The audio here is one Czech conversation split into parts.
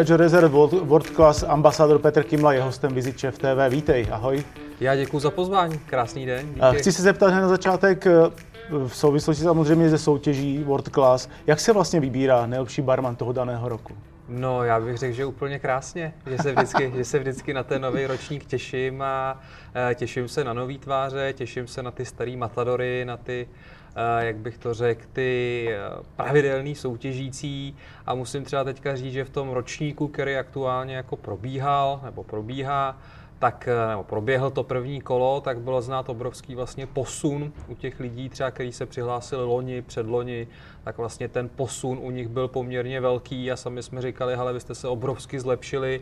Diageo Reserve World Class ambasador Petr Kimla je hostem Visit Chef TV. Vítej, ahoj. Já děkuji za pozvání, krásný den. Díky. Chci se zeptat na začátek, eh, v souvislosti samozřejmě ze soutěží World Class, jak se vlastně vybírá nejlepší barman toho daného roku? No, já bych řekl, že úplně krásně, že se vždycky, že se vždycky na ten nový ročník těším a eh, těším se na nový tváře, těším se na ty starý matadory, na ty Eh, jak bych to řekl, ty eh, pravidelný soutěžící. A musím třeba teďka říct, že v tom ročníku, který aktuálně jako probíhal nebo probíhá, tak eh, nebo proběhl to první kolo, tak bylo znát obrovský vlastně posun u těch lidí, třeba kteří se přihlásili loni, předloni, tak vlastně ten posun u nich byl poměrně velký a sami jsme říkali, hele, vy jste se obrovsky zlepšili,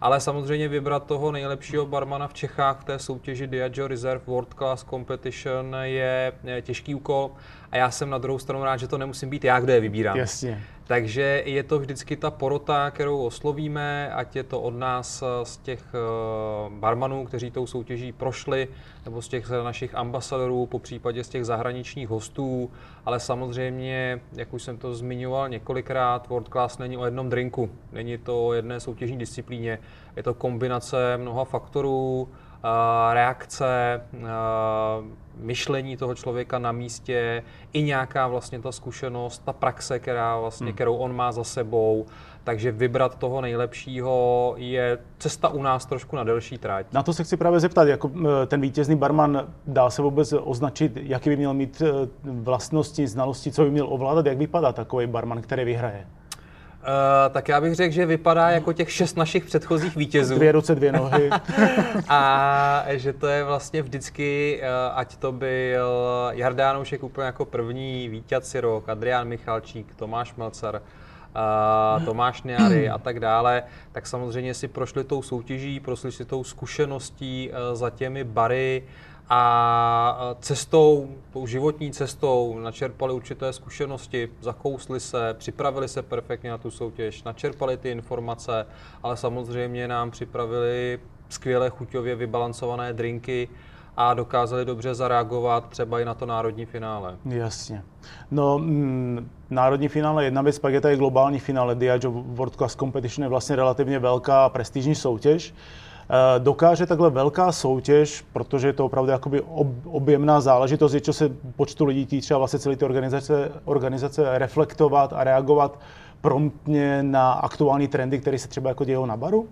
ale samozřejmě vybrat toho nejlepšího barmana v Čechách v té soutěži Diageo Reserve World Class Competition je těžký úkol a já jsem na druhou stranu rád, že to nemusím být já, kdo je vybírám. Jasně. Takže je to vždycky ta porota, kterou oslovíme, ať je to od nás eh, z těch eh, barmanů, kteří tou soutěží prošli, nebo z těch našich ambasadorů, po případě z těch zahraničních hostů, ale samozřejmě, jak už jsem to zmiňoval několikrát, World Class není o jednom drinku, není to o jedné soutěžní disciplíně, je to kombinace mnoha faktorů, reakce, myšlení toho člověka na místě, i nějaká vlastně ta zkušenost, ta praxe, která vlastně, hmm. kterou on má za sebou, takže vybrat toho nejlepšího je cesta u nás trošku na delší trať. Na to se chci právě zeptat, jako ten vítězný barman dá se vůbec označit, jaký by měl mít e, vlastnosti, znalosti, co by měl ovládat, jak vypadá takový barman, který vyhraje? Uh, tak já bych řekl, že vypadá jako těch šest našich předchozích vítězů. Dvě ruce, dvě nohy. a že to je vlastně vždycky, uh, ať to byl Jardánoušek úplně jako první vítěz rok, Adrián Michalčík, Tomáš Melcar, uh, Tomáš Niary a tak dále, tak samozřejmě si prošli tou soutěží, prošli si tou zkušeností uh, za těmi bary, a cestou, tou životní cestou načerpali určité zkušenosti, zakousli se, připravili se perfektně na tu soutěž, načerpali ty informace, ale samozřejmě nám připravili skvěle chuťově vybalancované drinky a dokázali dobře zareagovat třeba i na to národní finále. Jasně. No, m, mm, národní finále jedna věc, pak je tady globální finále. Diageo World Class Competition je vlastně relativně velká a prestižní soutěž. Eh, dokáže takhle velká soutěž, protože je to opravdu jakoby objemná záležitost, je čo se počtu lidí týče vlastně celé ty organizace, organizace reflektovat a reagovat promptně na aktuální trendy, které se třeba jako dějou na baru?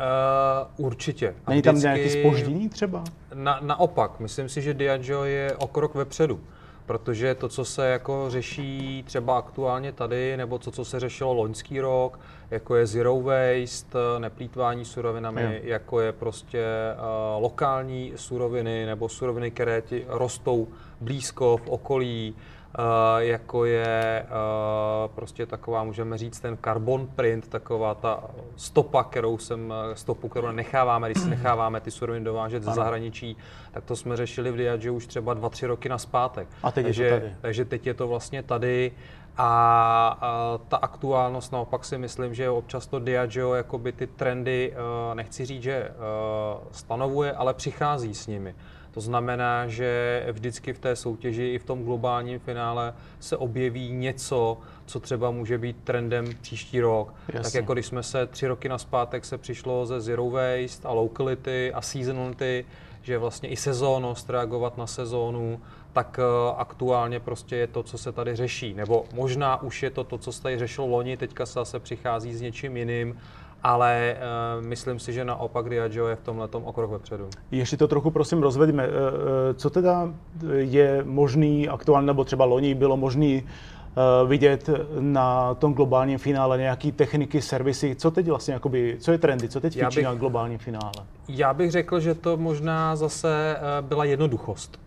Uh, určitě. Není tam nějaké spoždění třeba? Na, naopak, myslím si, že Diageo je o krok vepředu protože to, co se jako řeší třeba aktuálně tady, nebo to, co se řešilo loňský rok, jako je zero waste, neplýtvání surovinami, jo. jako je prostě uh, lokální suroviny nebo suroviny, které ti rostou blízko v okolí, jako je uh, prostě taková, můžeme říct, ten carbon print, taková ta stopa, kterou jsem, stopu, kterou necháváme, když si necháváme ty suroviny dovážet ze zahraničí, tak to jsme řešili v Diageo už třeba dva, tři roky naspátek. A teď takže, je to tady. Takže teď je to vlastně tady a, a ta aktuálnost naopak si myslím, že občas to Diageo jakoby ty trendy, uh, nechci říct, že stanovuje, ale přichází s nimi. To znamená, že vždycky v té soutěži i v tom globálním finále se objeví něco, co třeba může být trendem příští rok. Jasně. Tak jako když jsme se tři roky naspátek se přišlo ze zero waste a locality a seasonality, že vlastně i sezónnost, reagovat na sezónu, tak eh, aktuálně prostě je to, co se tady řeší. Nebo možná už je to to, co se tady řešilo loni, teďka se zase přichází s něčím jiným ale uh, myslím si, že naopak Diageo je v tomhle o krok vepředu. Ještě to trochu prosím rozvedíme. Uh, co teda je možný aktuálně, nebo třeba loni bylo možný vidět na tom globálním finále nějaký techniky, servisy, co teď vlastně, jakoby, co je trendy, co teď fičí na globálním finále? Já bych řekl, že to možná zase byla jednoduchost.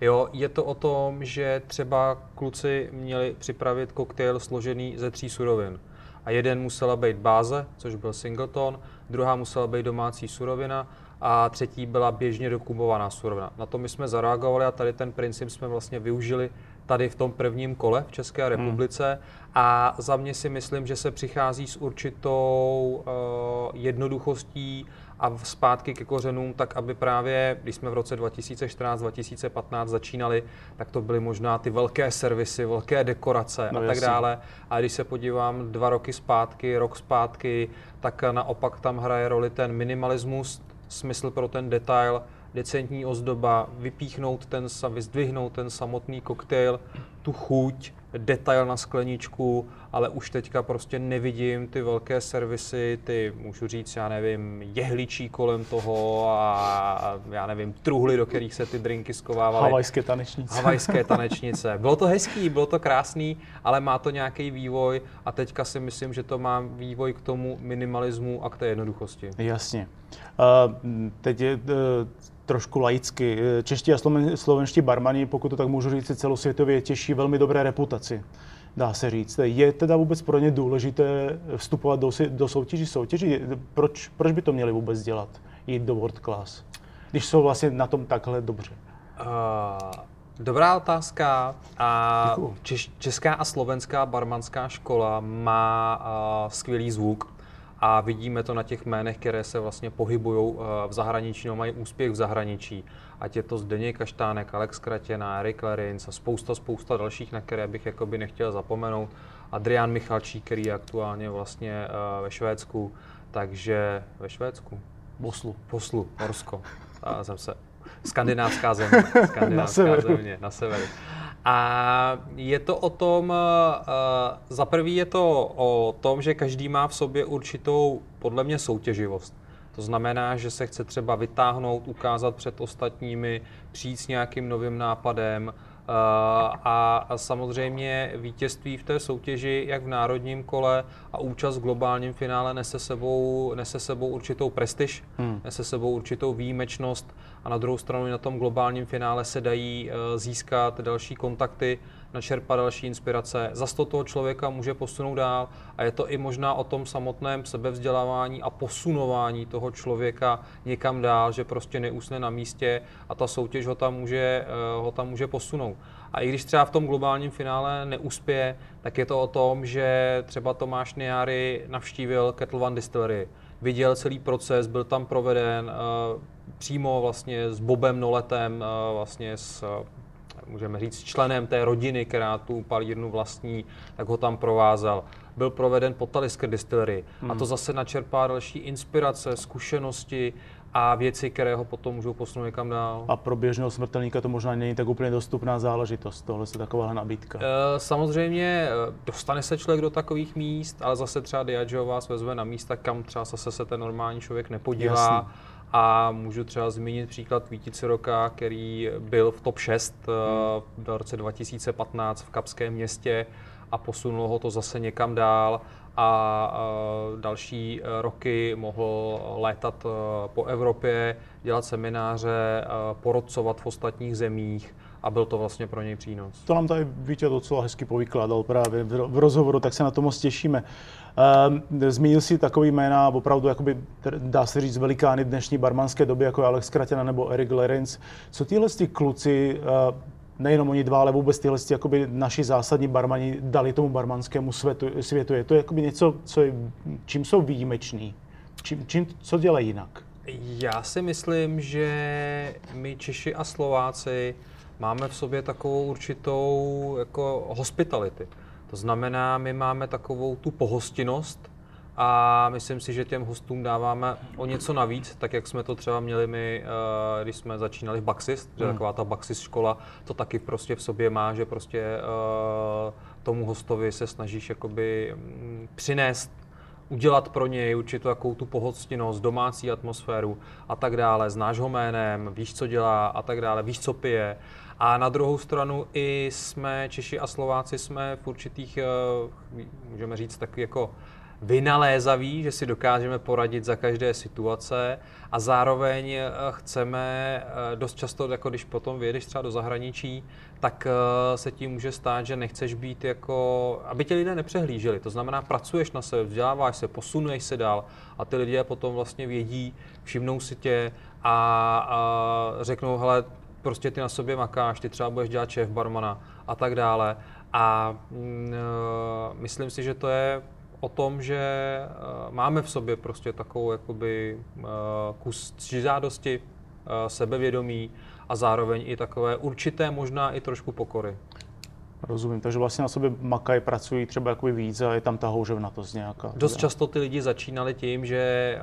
Jo, je to o tom, že třeba kluci měli připravit koktejl složený ze tří surovin a jeden musela být báze, což byl singleton, druhá musela být domácí surovina a třetí byla běžně dokubovaná surovina. Na to my jsme zareagovali a tady ten princip jsme vlastně využili tady v tom prvním kole v České hmm. republice hmm. a za mě si myslím, že se přichází s určitou uh, jednoduchostí a zpátky ke kořenům, tak aby právě, když jsme v roce 2014-2015 začínali, tak to byly možná ty velké servisy, velké dekorace no, a tak jasný. dále. A když se podívám dva roky zpátky, rok zpátky, tak naopak tam hraje roli ten minimalismus, smysl pro ten detail, decentní ozdoba, vypíchnout ten, vyzdvihnout ten samotný koktejl, tu chuť, detail na skleničku, ale už teďka prostě nevidím ty velké servisy, ty, můžu říct, já nevím, jehličí kolem toho a já nevím, truhly, do kterých se ty drinky skovávaly. Havajské tanečnice. Havajské tanečnice. Bylo to hezký, bylo to krásný, ale má to nějaký vývoj a teďka si myslím, že to má vývoj k tomu minimalismu a k té jednoduchosti. Jasně. Uh, teď je, uh, trošku laicky. Čeští a slovenští barmani, pokud to tak můžu říct, celosvětově těší velmi dobré reputaci. Dá se říct. Je teda vůbec pro ně důležité vstupovat do, do soutěží soutěží? Proč, proč by to měli vůbec dělat? Jít do world class? Když jsou vlastně na tom takhle dobře. Uh, dobrá otázka. A češ, česká a slovenská barmanská škola má uh, skvělý zvuk a vidíme to na těch jménech, které se vlastně pohybují eh, v zahraničí, no mají úspěch v zahraničí. Ať je to Zdeněk Kaštánek, Alex Kratěna, Erik Lerins a spousta, spousta dalších, na které bych jakoby nechtěl zapomenout. Adrián Michalčík, který je aktuálně vlastně eh, ve Švédsku, takže ve Švédsku? Boslu. Boslu, Norsko. A jsem se skandinávská země. Skandinávská na země, na severu. A je to o tom, eh, za prvý je to o tom, že každý má v sobě určitou, podle mě, soutěživost. To znamená, že se chce třeba vytáhnout, ukázat před ostatními, přijít s nějakým novým nápadem, eh, a samozřejmě vítězství v té soutěži, jak v národním kole a účast v globálním finále nese sebou, nese sebou určitou prestiž, hmm. nese sebou určitou výjimečnost a na druhou stranu na tom globálním finále se dají eh, získat další kontakty, načerpat další inspirace. Zas to toho člověka může posunout dál a je to i možná o tom samotném sebevzdělávání a posunování toho člověka někam dál, že prostě neusne na místě a ta soutěž ho tam může, eh, ho tam může posunout. A i když třeba v tom globálním finále neuspěje, tak je to o tom, že třeba Tomáš Niary navštívil Kettle One Distillery, viděl celý proces, byl tam proveden uh, přímo vlastně s Bobem Noletem, uh, vlastně s můžeme říct, členem té rodiny, která tu palírnu vlastní, tak ho tam provázel. Byl proveden po Talisker Distillery hmm. a to zase načerpá další inspirace, zkušenosti a věci, které ho potom můžou posunout někam dál. A pro běžného smrtelníka to možná není tak úplně dostupná záležitost, tohle je taková nabídka. E, samozřejmě dostane se člověk do takových míst, ale zase třeba Diageo vás vezme na místa, kam třeba zase se ten normální člověk nepodívá. Jasný. A můžu třeba zmínit příklad Vítice roka, který byl v top 6 eh, hmm. v roce 2015 v Kapském městě a posunulo ho to zase někam dál a další e, roky mohl létat po Evropě, dělat semináře, porodcovat v ostatních zemích a byl to vlastně pro něj přínos. To nám tady Vítě docela hezky povykládal právě v rozhovoru, tak se na to moc těšíme. Zmínil si takový jména, opravdu jakoby, dá se říct, velikány dnešní barmanské doby, jako Alex Kratěna nebo Erik Lerens. Co tyhle kluci nejenom oni dva, ale vůbec tyhle jakoby naši zásadní barmani dali tomu barmanskému světu. světu. Je to jakoby něco, co je, čím jsou výjimeční? Čím, čím, co dělají jinak? Já si myslím, že my Češi a Slováci máme v sobě takovou určitou jako hospitality. To znamená, my máme takovou tu pohostinnost, a myslím si, že těm hostům dáváme o něco navíc, tak jak jsme to třeba měli my, eh, když jsme začínali v Baxis, že hmm. taková ta Baxis škola to taky prostě v sobě má, že prostě eh, tomu hostovi se snažíš jakoby mm, přinést udělat pro něj určitou jakou tu pohostinnost, domácí atmosféru a tak dále. Znáš ho jménem, víš, co dělá a tak dále, víš, co pije. A na druhou stranu i jsme, Češi a Slováci, jsme v určitých, eh, můžeme říct, taky jako vynalézaví, že si dokážeme poradit za každé situace a zároveň eh, chceme eh, dost často, jako když potom vyjedeš třeba do zahraničí, tak se ti může stát, že nechceš být jako, aby tě lidé nepřehlíželi. To znamená, pracuješ na sebe, vzděláváš se, posunuješ se dál a ty lidé potom vlastně vědí, všimnou si tě a, a řeknou, hele, prostě ty na sobě makáš, ty třeba budeš dělat šéf barmana a tak dále. A mm, myslím si, že to je o tom, že máme v sobě prostě takovou jakoby kus žádosti, sebevědomí a zároveň i takové určité možná i trošku pokory. Rozumím, takže vlastně na sobě makají, pracují třeba jakoby víc a je tam ta houževnatost nějaká. Dost často ty lidi začínali tím, že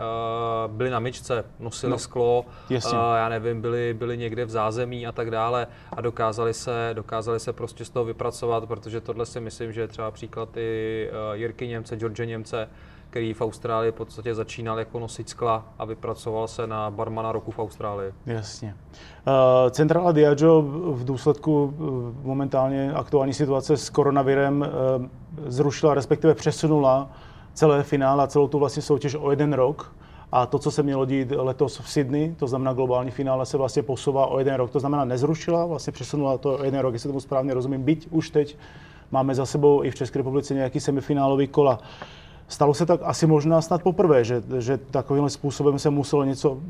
uh, byli na myčce, nosili no, sklo, uh, já nevím, byli, byli někde v zázemí a tak dále. A dokázali se, dokázali se prostě z toho vypracovat, protože tohle si myslím, že je třeba příklad i uh, Jirky Němce, George Němce, který v Austrálii v podstatě začínal jako nosit skla a vypracoval se na barmana roku v Austrálii. Jasně. Uh, Centrala Diageo v důsledku uh, momentálně aktuální situace s koronavirem uh, zrušila, respektive přesunula celé finále a celou tu vlastně soutěž o jeden rok. A to, co se mělo dít letos v Sydney, to znamená globální finále, se vlastně posouvá o jeden rok. To znamená nezrušila, vlastně přesunula to o jeden rok, jestli tomu správně rozumím. Byť už teď máme za sebou i v České republice nějaký semifinálový kola. Stalo se tak asi možná snad poprvé, že, že takovým způsobem se muselo něco um,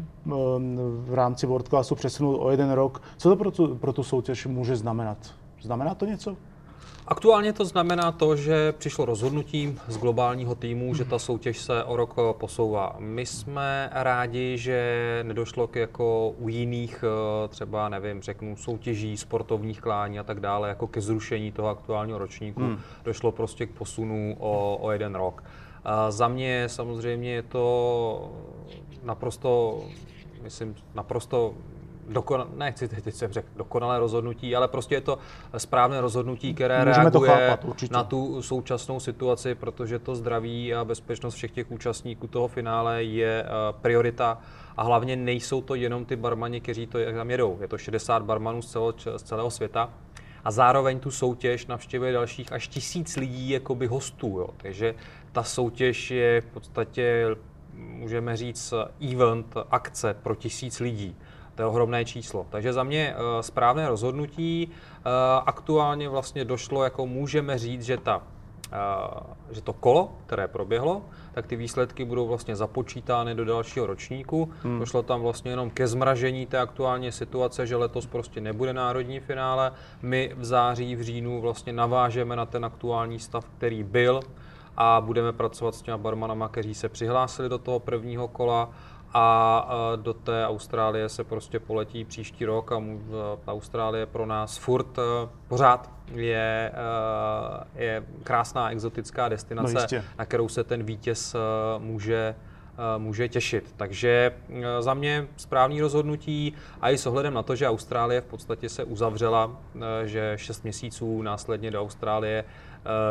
v rámci World Classu přesunout o jeden rok. Co to pro tu, pro tu soutěž může znamenat? Znamená to něco? Aktuálně to znamená to, že přišlo rozhodnutí z globálního týmu, že ta soutěž se o rok posouvá. My jsme rádi, že nedošlo k jako u jiných, eh, třeba nevím, řeknu, soutěží, sportovních klání a tak dále, jako ke zrušení toho aktuálního ročníku. Hmm. Došlo prostě k posunu o, o jeden rok. A za mě samozřejmě je to naprosto, myslím, naprosto dokonalé, nechci teď jsem řekl dokonalé rozhodnutí, ale prostě je to správné rozhodnutí, které Můžeme reaguje chápat, na tu současnou situaci, protože to zdraví a bezpečnost všech těch účastníků toho finále je eh, priorita a hlavně nejsou to jenom ty barmani, kteří to tam jedou. Je to 60 barmanů z celého, z celého světa a zároveň tu soutěž navštěvuje dalších až tisíc lidí jakoby hostů. Jo. Takže ta soutěž je v podstatě, můžeme říct, event, akce pro tisíc lidí. To je ohromné číslo. Takže za mě eh, správné rozhodnutí. Eh, aktuálně vlastně došlo, jako můžeme říct, že ta že to kolo, které proběhlo, tak ty výsledky budou vlastně započítány do dalšího ročníku. Hmm. Došlo tam vlastně jenom ke zmražení té aktuální situace, že letos prostě nebude národní finále. My v září, v říjnu vlastně navážeme na ten aktuální stav, který byl a budeme pracovat s těma barmanama, kteří se přihlásili do toho prvního kola a do té Austrálie se prostě poletí příští rok a Austrálie pro nás furt e, pořád je, e, je krásná exotická destinace, no na kterou se ten vítěz e, může může těšit. Takže za mě správný rozhodnutí a i s ohledem na to, že Austrálie v podstatě se uzavřela, že 6 měsíců následně do Austrálie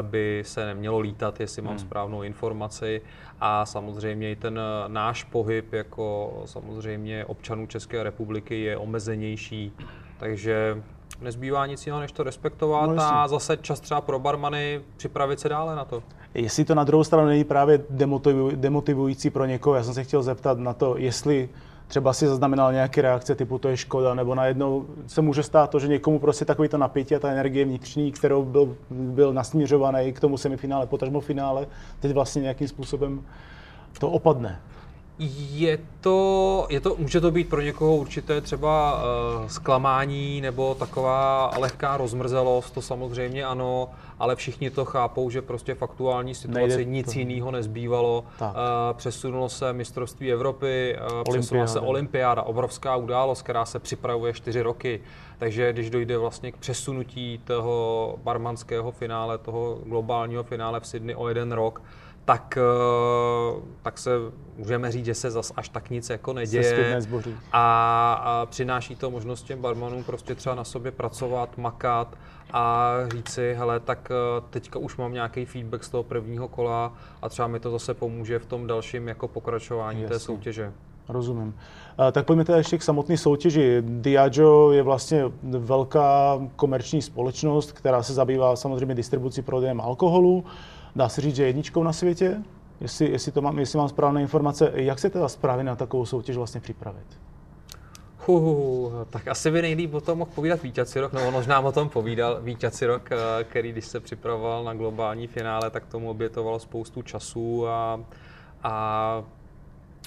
by se nemělo lítat, jestli mám hmm. správnou informaci. A samozřejmě i ten eh, náš pohyb jako samozřejmě občanů České republiky je omezenější, takže nezbývá nic jiného, než to respektovat no, a zase čas třeba pro barmany připravit se dále na to. Jestli to na druhou stranu není právě demotivující pro někoho, já jsem se chtěl zeptat na to, jestli třeba si zaznamenal nějaké reakce typu to je škoda, nebo najednou se může stát to, že někomu prostě takový to napětí a ta energie vnitřní, kterou byl, byl nasměřovaný k tomu semifinále, potažmo finále, teď vlastně nějakým způsobem to opadne. Je to, je to, může to být pro někoho určité třeba uh, zklamání nebo taková lehká rozmrzelost, to samozřejmě ano, ale všichni to chápou, že prostě v aktuální situaci Nejde nic to... jiného nezbývalo. Uh, přesunulo se mistrovství Evropy, uh, přesunula se olympiáda, obrovská událost, která se připravuje čtyři roky. Takže když dojde vlastně k přesunutí toho barmanského finále, toho globálního finále v Sydney o jeden rok, tak, eh, tak se můžeme říct, že se zas až tak nic jako neděje. A, a přináší to možnost těm barmanům prostě třeba na sobě pracovat, makat a říct si, hele, tak eh, teďka už mám nějaký feedback z toho prvního kola a třeba mi to zase pomůže v tom dalším jako pokračování Jasně. té soutěže. Rozumím. Tak pojďme teda ještě k samotné soutěži. Diageo je vlastně velká komerční společnost, která se zabývá samozřejmě distribucí prodejem alkoholu dá se říct, že jedničkou na světě, jestli, jestli, to mám, jestli mám správné informace. Jak se teda správně na takovou soutěž vlastně připravit? Uh, tak asi by nejlíp o tom mohl povídat Vítěz rok, no možná o tom povídal Vítěz rok, eh, který když se připravoval na globální finále, tak tomu obětoval spoustu času a, a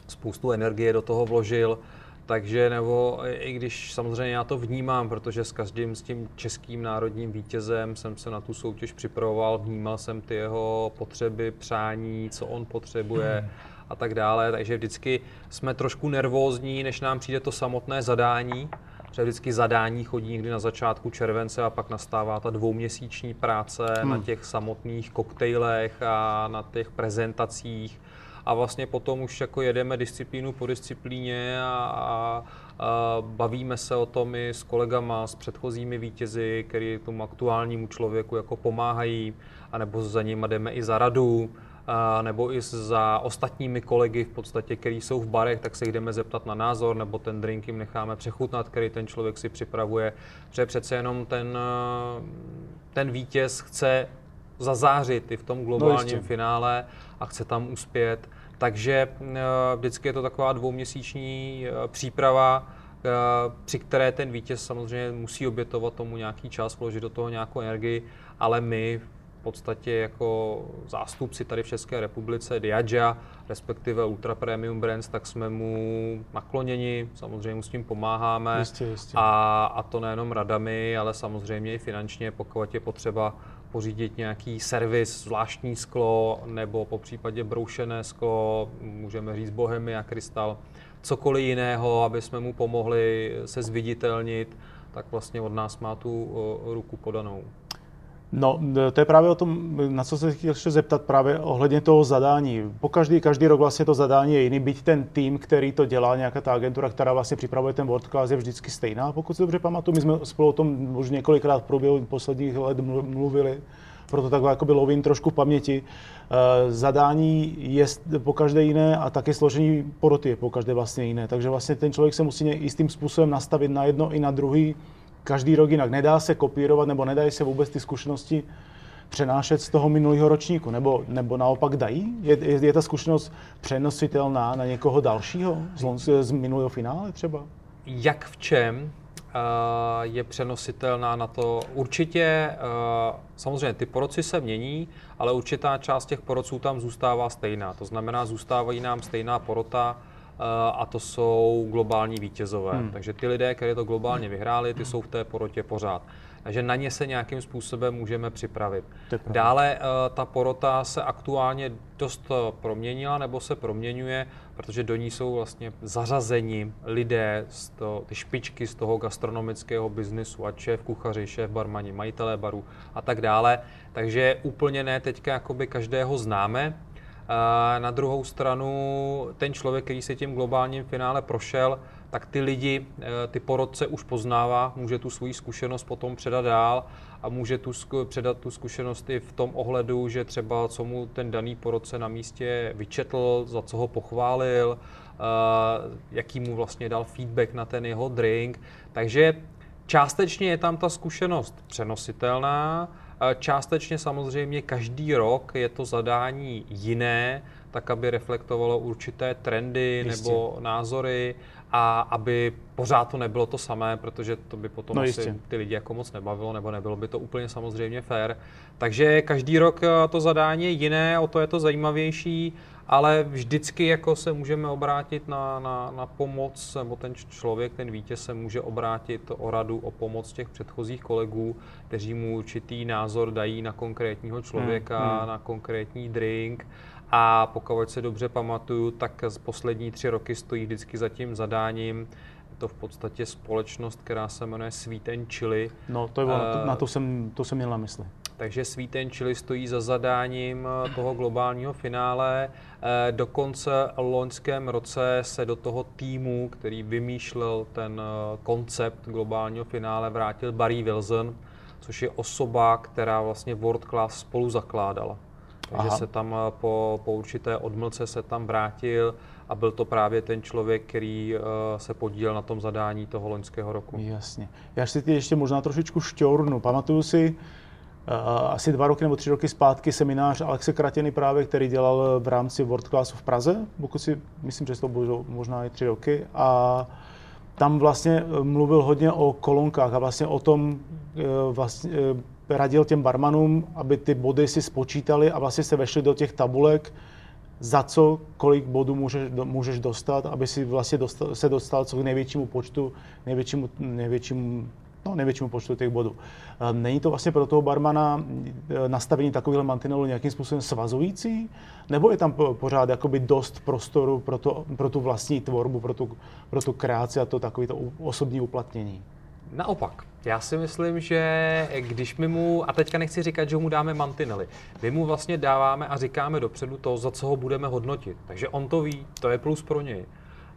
spoustu energie do toho vložil. Takže nebo i když samozřejmě já to vnímám, protože s každým s tím českým národním vítězem jsem se na tu soutěž připravoval, vnímal jsem ty jeho potřeby, přání, co on potřebuje hmm. a tak dále, takže vždycky jsme trošku nervózní, než nám přijde to samotné zadání, že vždycky zadání chodí někdy na začátku července a pak nastává ta dvouměsíční práce hmm. na těch samotných koktejlech a na těch prezentacích a vlastně potom už jako jedeme disciplínu po disciplíně a, a, a bavíme se o tom i s kolegama, s předchozími vítězi, který tomu aktuálnímu člověku jako pomáhají, anebo za ním jdeme i za radu, a nebo i za ostatními kolegy v podstatě, který jsou v barech, tak se jdeme zeptat na názor, nebo ten drink jim necháme přechutnat, který ten člověk si připravuje. Protože přece jenom ten, ten vítěz chce zazářit i v tom globálním no finále a chce tam uspět. Takže eh, vždycky je to taková dvouměsíční eh, příprava, eh, při které ten vítěz samozřejmě musí obětovat tomu nějaký čas, vložit do toho nějakou energii, ale my v podstatě jako zástupci tady v České republice Diagea, respektive Ultra Premium Brands, tak jsme mu nakloněni, samozřejmě mu s tím pomáháme. Jistě, jistě. A, a to nejenom radami, ale samozřejmě i finančně, pokud je potřeba pořídit nějaký servis, zvláštní sklo nebo po případě broušené sklo, můžeme říct Bohemia, Krystal, cokoliv jiného, aby jsme mu pomohli se zviditelnit, tak vlastně od nás má tu ruku podanou. No, to je právě o tom, na co se chtěl ještě zeptat právě ohledně toho zadání. Po každý, každý rok vlastně to zadání je jiný, byť ten tým, který to dělá, nějaká ta agentura, která vlastně připravuje ten world class, je vždycky stejná. Pokud se dobře pamatuju, my jsme spolu o tom už několikrát v průběhu posledních let mluvili, proto takhle jakoby lovím trošku paměti. Eh, zadání je po každé jiné a také složení poroty je po každé vlastně jiné. Takže vlastně ten člověk se musí jistým způsobem nastavit na jedno i na druhý každý rok jinak. Nedá se kopírovat nebo nedají se vůbec ty zkušenosti přenášet z toho minulého ročníku, nebo, nebo naopak dají? Je, je, je ta zkušenost přenositelná na někoho dalšího z, z minulého finále třeba? Jak v čem? je přenositelná na to. Určitě, samozřejmě ty poroci se mění, ale určitá část těch poroců tam zůstává stejná. To znamená, zůstávají nám stejná porota, a to jsou globální vítězové. Hmm. Takže ty lidé, kteří to globálně vyhráli, ty jsou v té porotě pořád. Takže na ně se nějakým způsobem můžeme připravit. Dále ta porota se aktuálně dost proměnila nebo se proměňuje, protože do ní jsou vlastně zařazeni lidé, z to, ty špičky z toho gastronomického biznisu, ať šéf kuchaři, šéf barmani, majitelé baru a tak dále. Takže úplně ne teďka jakoby každého známe, na druhou stranu ten člověk, který se tím globálním finále prošel, tak ty lidi, eh, ty porodce už poznává, může tu svoji zkušenost potom předat dál a může tu předat tu zkušenost i v tom ohledu, že třeba co mu ten daný porodce na místě vyčetl, za co ho pochválil, eh, jaký mu vlastně dal feedback na ten jeho drink. Takže částečně je tam ta zkušenost přenositelná, Částečně samozřejmě každý rok je to zadání jiné, tak aby reflektovalo určité trendy jistě. nebo názory a aby pořád to nebylo to samé, protože to by potom no, asi jistě. ty lidi jako moc nebavilo, nebo nebylo by to úplně samozřejmě fair. Takže každý rok to zadání je jiné, o to je to zajímavější ale vždycky jako se můžeme obrátit na, na, na pomoc, nebo ten člověk, ten vítěz se může obrátit o radu, o pomoc těch předchozích kolegů, kteří mu určitý názor dají na konkrétního člověka, hmm, hmm. na konkrétní drink. A pokud se dobře pamatuju, tak z poslední tři roky stojí vždycky za tím zadáním je to v podstatě společnost, která se jmenuje Sweet and Chili. No, to je, uh, na to jsem, to jsem měl na mysli. Takže Sweet and Chili stojí za zadáním eh, toho globálního finále. Eh, dokonce loňském roce se do toho týmu, který vymýšlel ten eh, koncept globálního finále, vrátil Barry Wilson, což je osoba, která vlastně World Class spolu zakládala. Takže Aha. se tam po, po určité odmlce se tam vrátil a byl to právě ten člověk, který uh, se podílel na tom zadání toho loňského roku. Jasně. Já si ty ještě možná trošičku šťournu. Pamatuju si, asi dva roky nebo tři roky zpátky seminář Alexe Kratěny právě, který dělal v rámci World Classu v Praze, pokud si, myslím, že to bylo možná i tři roky. A tam vlastně eh, mluvil hodně o kolonkách a vlastně o tom eh, vlastně, eh, radil těm barmanům, aby ty body si spočítali a vlastně se vešli do těch tabulek za co, kolik bodů můžeš, můžeš dostat, aby si vlastně dostal, se dostal co k největšímu počtu, největšímu, největšímu no, největšímu počtu těch bodů. Není to vlastně pro toho barmana e, nastavení takového mantinelu nějakým způsobem svazující? Nebo je tam pořád jakoby dost prostoru pro, to, pro tu vlastní tvorbu, pro tu, pro tu kreaci a to takové to osobní uplatnění? Naopak, já si myslím, že když my mu, a teďka nechci říkat, že mu dáme mantinely, my mu vlastně dáváme a říkáme dopředu to, za co ho budeme hodnotit. Takže on to ví, to je plus pro něj.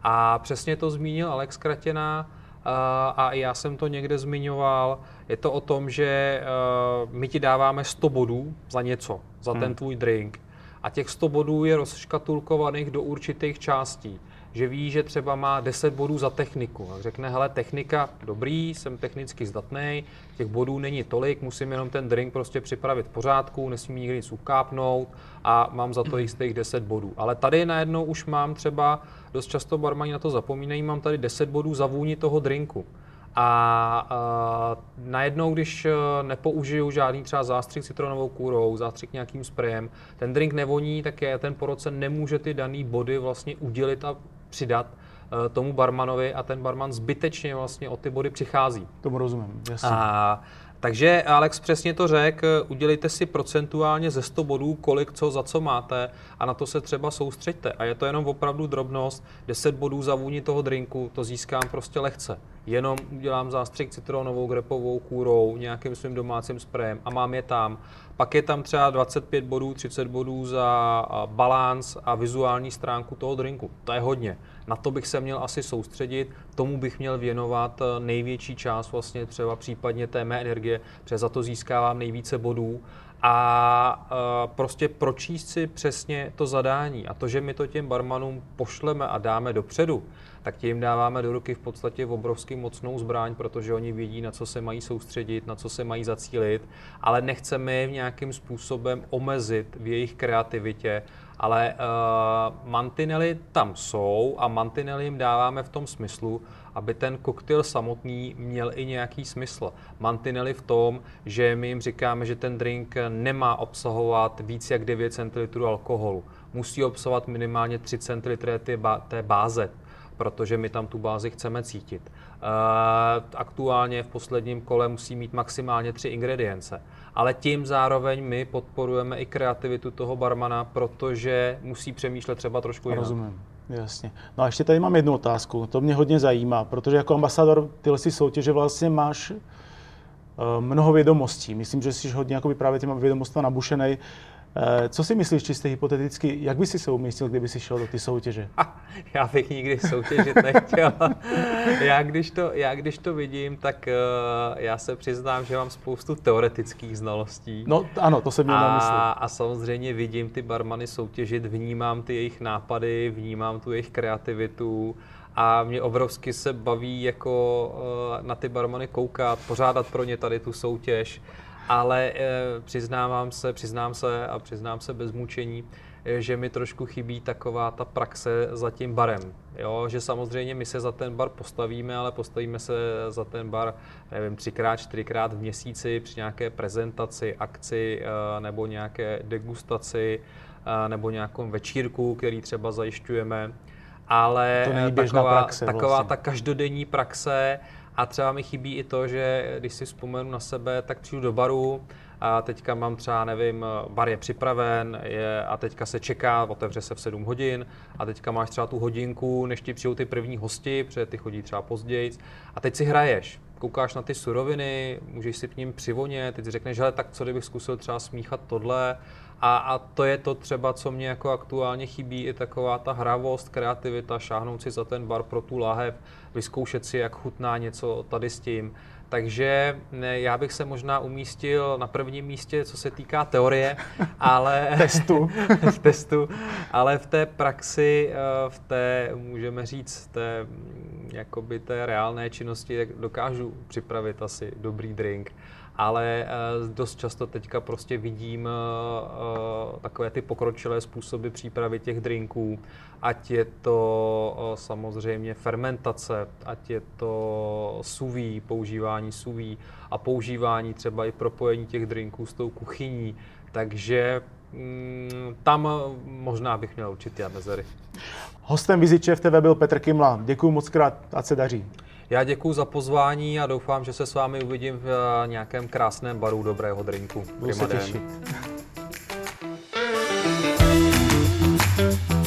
A přesně to zmínil Alex Kratěna, a já jsem to někde zmiňoval. Je to o tom, že my ti dáváme 100 bodů za něco, za ten hmm. tvůj drink. A těch 100 bodů je rozškatulkovaných do určitých částí že ví, že třeba má 10 bodů za techniku. A řekne, hele, technika, dobrý, jsem technicky zdatný, těch bodů není tolik, musím jenom ten drink prostě připravit v pořádku, nesmím nikdy nic ukápnout a mám za to jistých 10 bodů. Ale tady najednou už mám třeba, dost často barmani na to zapomínají, mám tady 10 bodů za vůni toho drinku. A uh, najednou, když uh, nepoužiju žádný třeba zástřik citronovou kůrou, zástřik nějakým sprejem, ten drink nevoní, tak je, ten porodce nemůže ty daný body vlastně udělit a přidat uh, tomu barmanovi a ten barman zbytečně vlastně o ty body přichází. Tomu rozumím, jasně. A, takže Alex přesně to řekl, udělejte si procentuálně ze 100 bodů, kolik co za co máte a na to se třeba soustřeďte. A je to jenom opravdu drobnost, 10 bodů za vůni toho drinku, to získám prostě lehce. Jenom udělám zástřik citronovou, grepovou kůrou, nějakým svým domácím sprejem a mám je tam. Pak je tam třeba 25 bodů, 30 bodů za balans a vizuální stránku toho drinku. To je hodně. Na to bych se měl asi soustředit, tomu bych měl věnovat eh, největší část vlastně třeba případně té mé energie, protože za to získávám nejvíce bodů a uh, prostě pročíst si přesně to zadání. A to, že my to těm barmanům pošleme a dáme dopředu, tak tím dáváme do ruky v podstatě obrovský mocnou zbraň, protože oni vědí, na co se mají soustředit, na co se mají zacílit, ale nechceme je nějakým způsobem omezit v jejich kreativitě, ale uh, mantinely tam jsou a mantinely jim dáváme v tom smyslu, aby ten koktejl samotný měl i nějaký smysl. Mantinely v tom, že my jim říkáme, že ten drink nemá obsahovat víc jak 9 centilitrů alkoholu. Musí obsahovat minimálně 3 centilitry té báze protože my tam tu bázi chceme cítit. Eh, aktuálně v posledním kole musí mít maximálně tři ingredience, ale tím zároveň my podporujeme i kreativitu toho barmana, protože musí přemýšlet třeba trošku jinak. Rozumím. Jasně. No a ještě tady mám jednu otázku, to mě hodně zajímá, protože jako ambasador tyhle soutěže vlastně máš eh, mnoho vědomostí. Myslím, že jsi hodně právě těma vědomostmi nabušený. Eh, co si myslíš čistě hypoteticky, jak by si se umístil, kdyby si šel do ty soutěže? Já bych nikdy soutěžit nechtěl. já, když to, já když to vidím, tak uh, já se přiznám, že mám spoustu teoretických znalostí. No ano, to se měl na mysli. A samozřejmě vidím ty barmany soutěžit, vnímám ty jejich nápady, vnímám tu jejich kreativitu a mě obrovsky se baví jako uh, na ty barmany koukat, pořádat pro ně tady tu soutěž ale e, přiznávám se, přiznám se a přiznám se bez mučení, e, že mi trošku chybí taková ta praxe za tím barem. Jo, že samozřejmě my se za ten bar postavíme, ale postavíme se za ten bar, nevím, třikrát, čtyřikrát v měsíci při nějaké prezentaci, akci e, nebo nějaké degustaci nebo nějakou večírku, který třeba zajišťujeme. Ale to taková, praxe, taková vlastně. ta každodenní praxe, a třeba mi chybí i to, že když si vzpomenu na sebe, tak přijdu do baru a teďka mám třeba, nevím, bar je připraven je, a teďka se čeká, otevře se v 7 hodin a teďka máš třeba tu hodinku, než ti přijou ty první hosti, protože ty chodí třeba později a teď si hraješ. Koukáš na ty suroviny, můžeš si k ním přivonět, teď si řekneš, že tak co kdybych zkusil třeba smíchat tohle a, a to je to třeba, co mě jako aktuálně chybí, i taková ta hravost, kreativita, šáhnout si za ten bar pro tu láhev, vyzkoušet si, jak chutná něco tady s tím. Takže ne, já bych se možná umístil na prvním místě, co se týká teorie, ale testu. v testu, ale v té praxi, eh, v té, můžeme říct, té, jakoby té reálné činnosti, dokážu připravit asi dobrý drink ale eh, dost často teďka prostě vidím eh, eh, takové ty pokročilé způsoby přípravy těch drinků, ať je to samozřejmě fermentace, ať je to suví, používání suví a používání třeba i propojení těch drinků s tou kuchyní. Takže mm, tam možná bych měl určitě mezery. Hostem Viziče v TV byl Petr Kimla. Děkuji moc krát, ať se daří. Já děkuji za pozvání a doufám, že se s vámi uvidím v eh, nějakém krásném baru dobrého drinku. Budu se těšit. thank you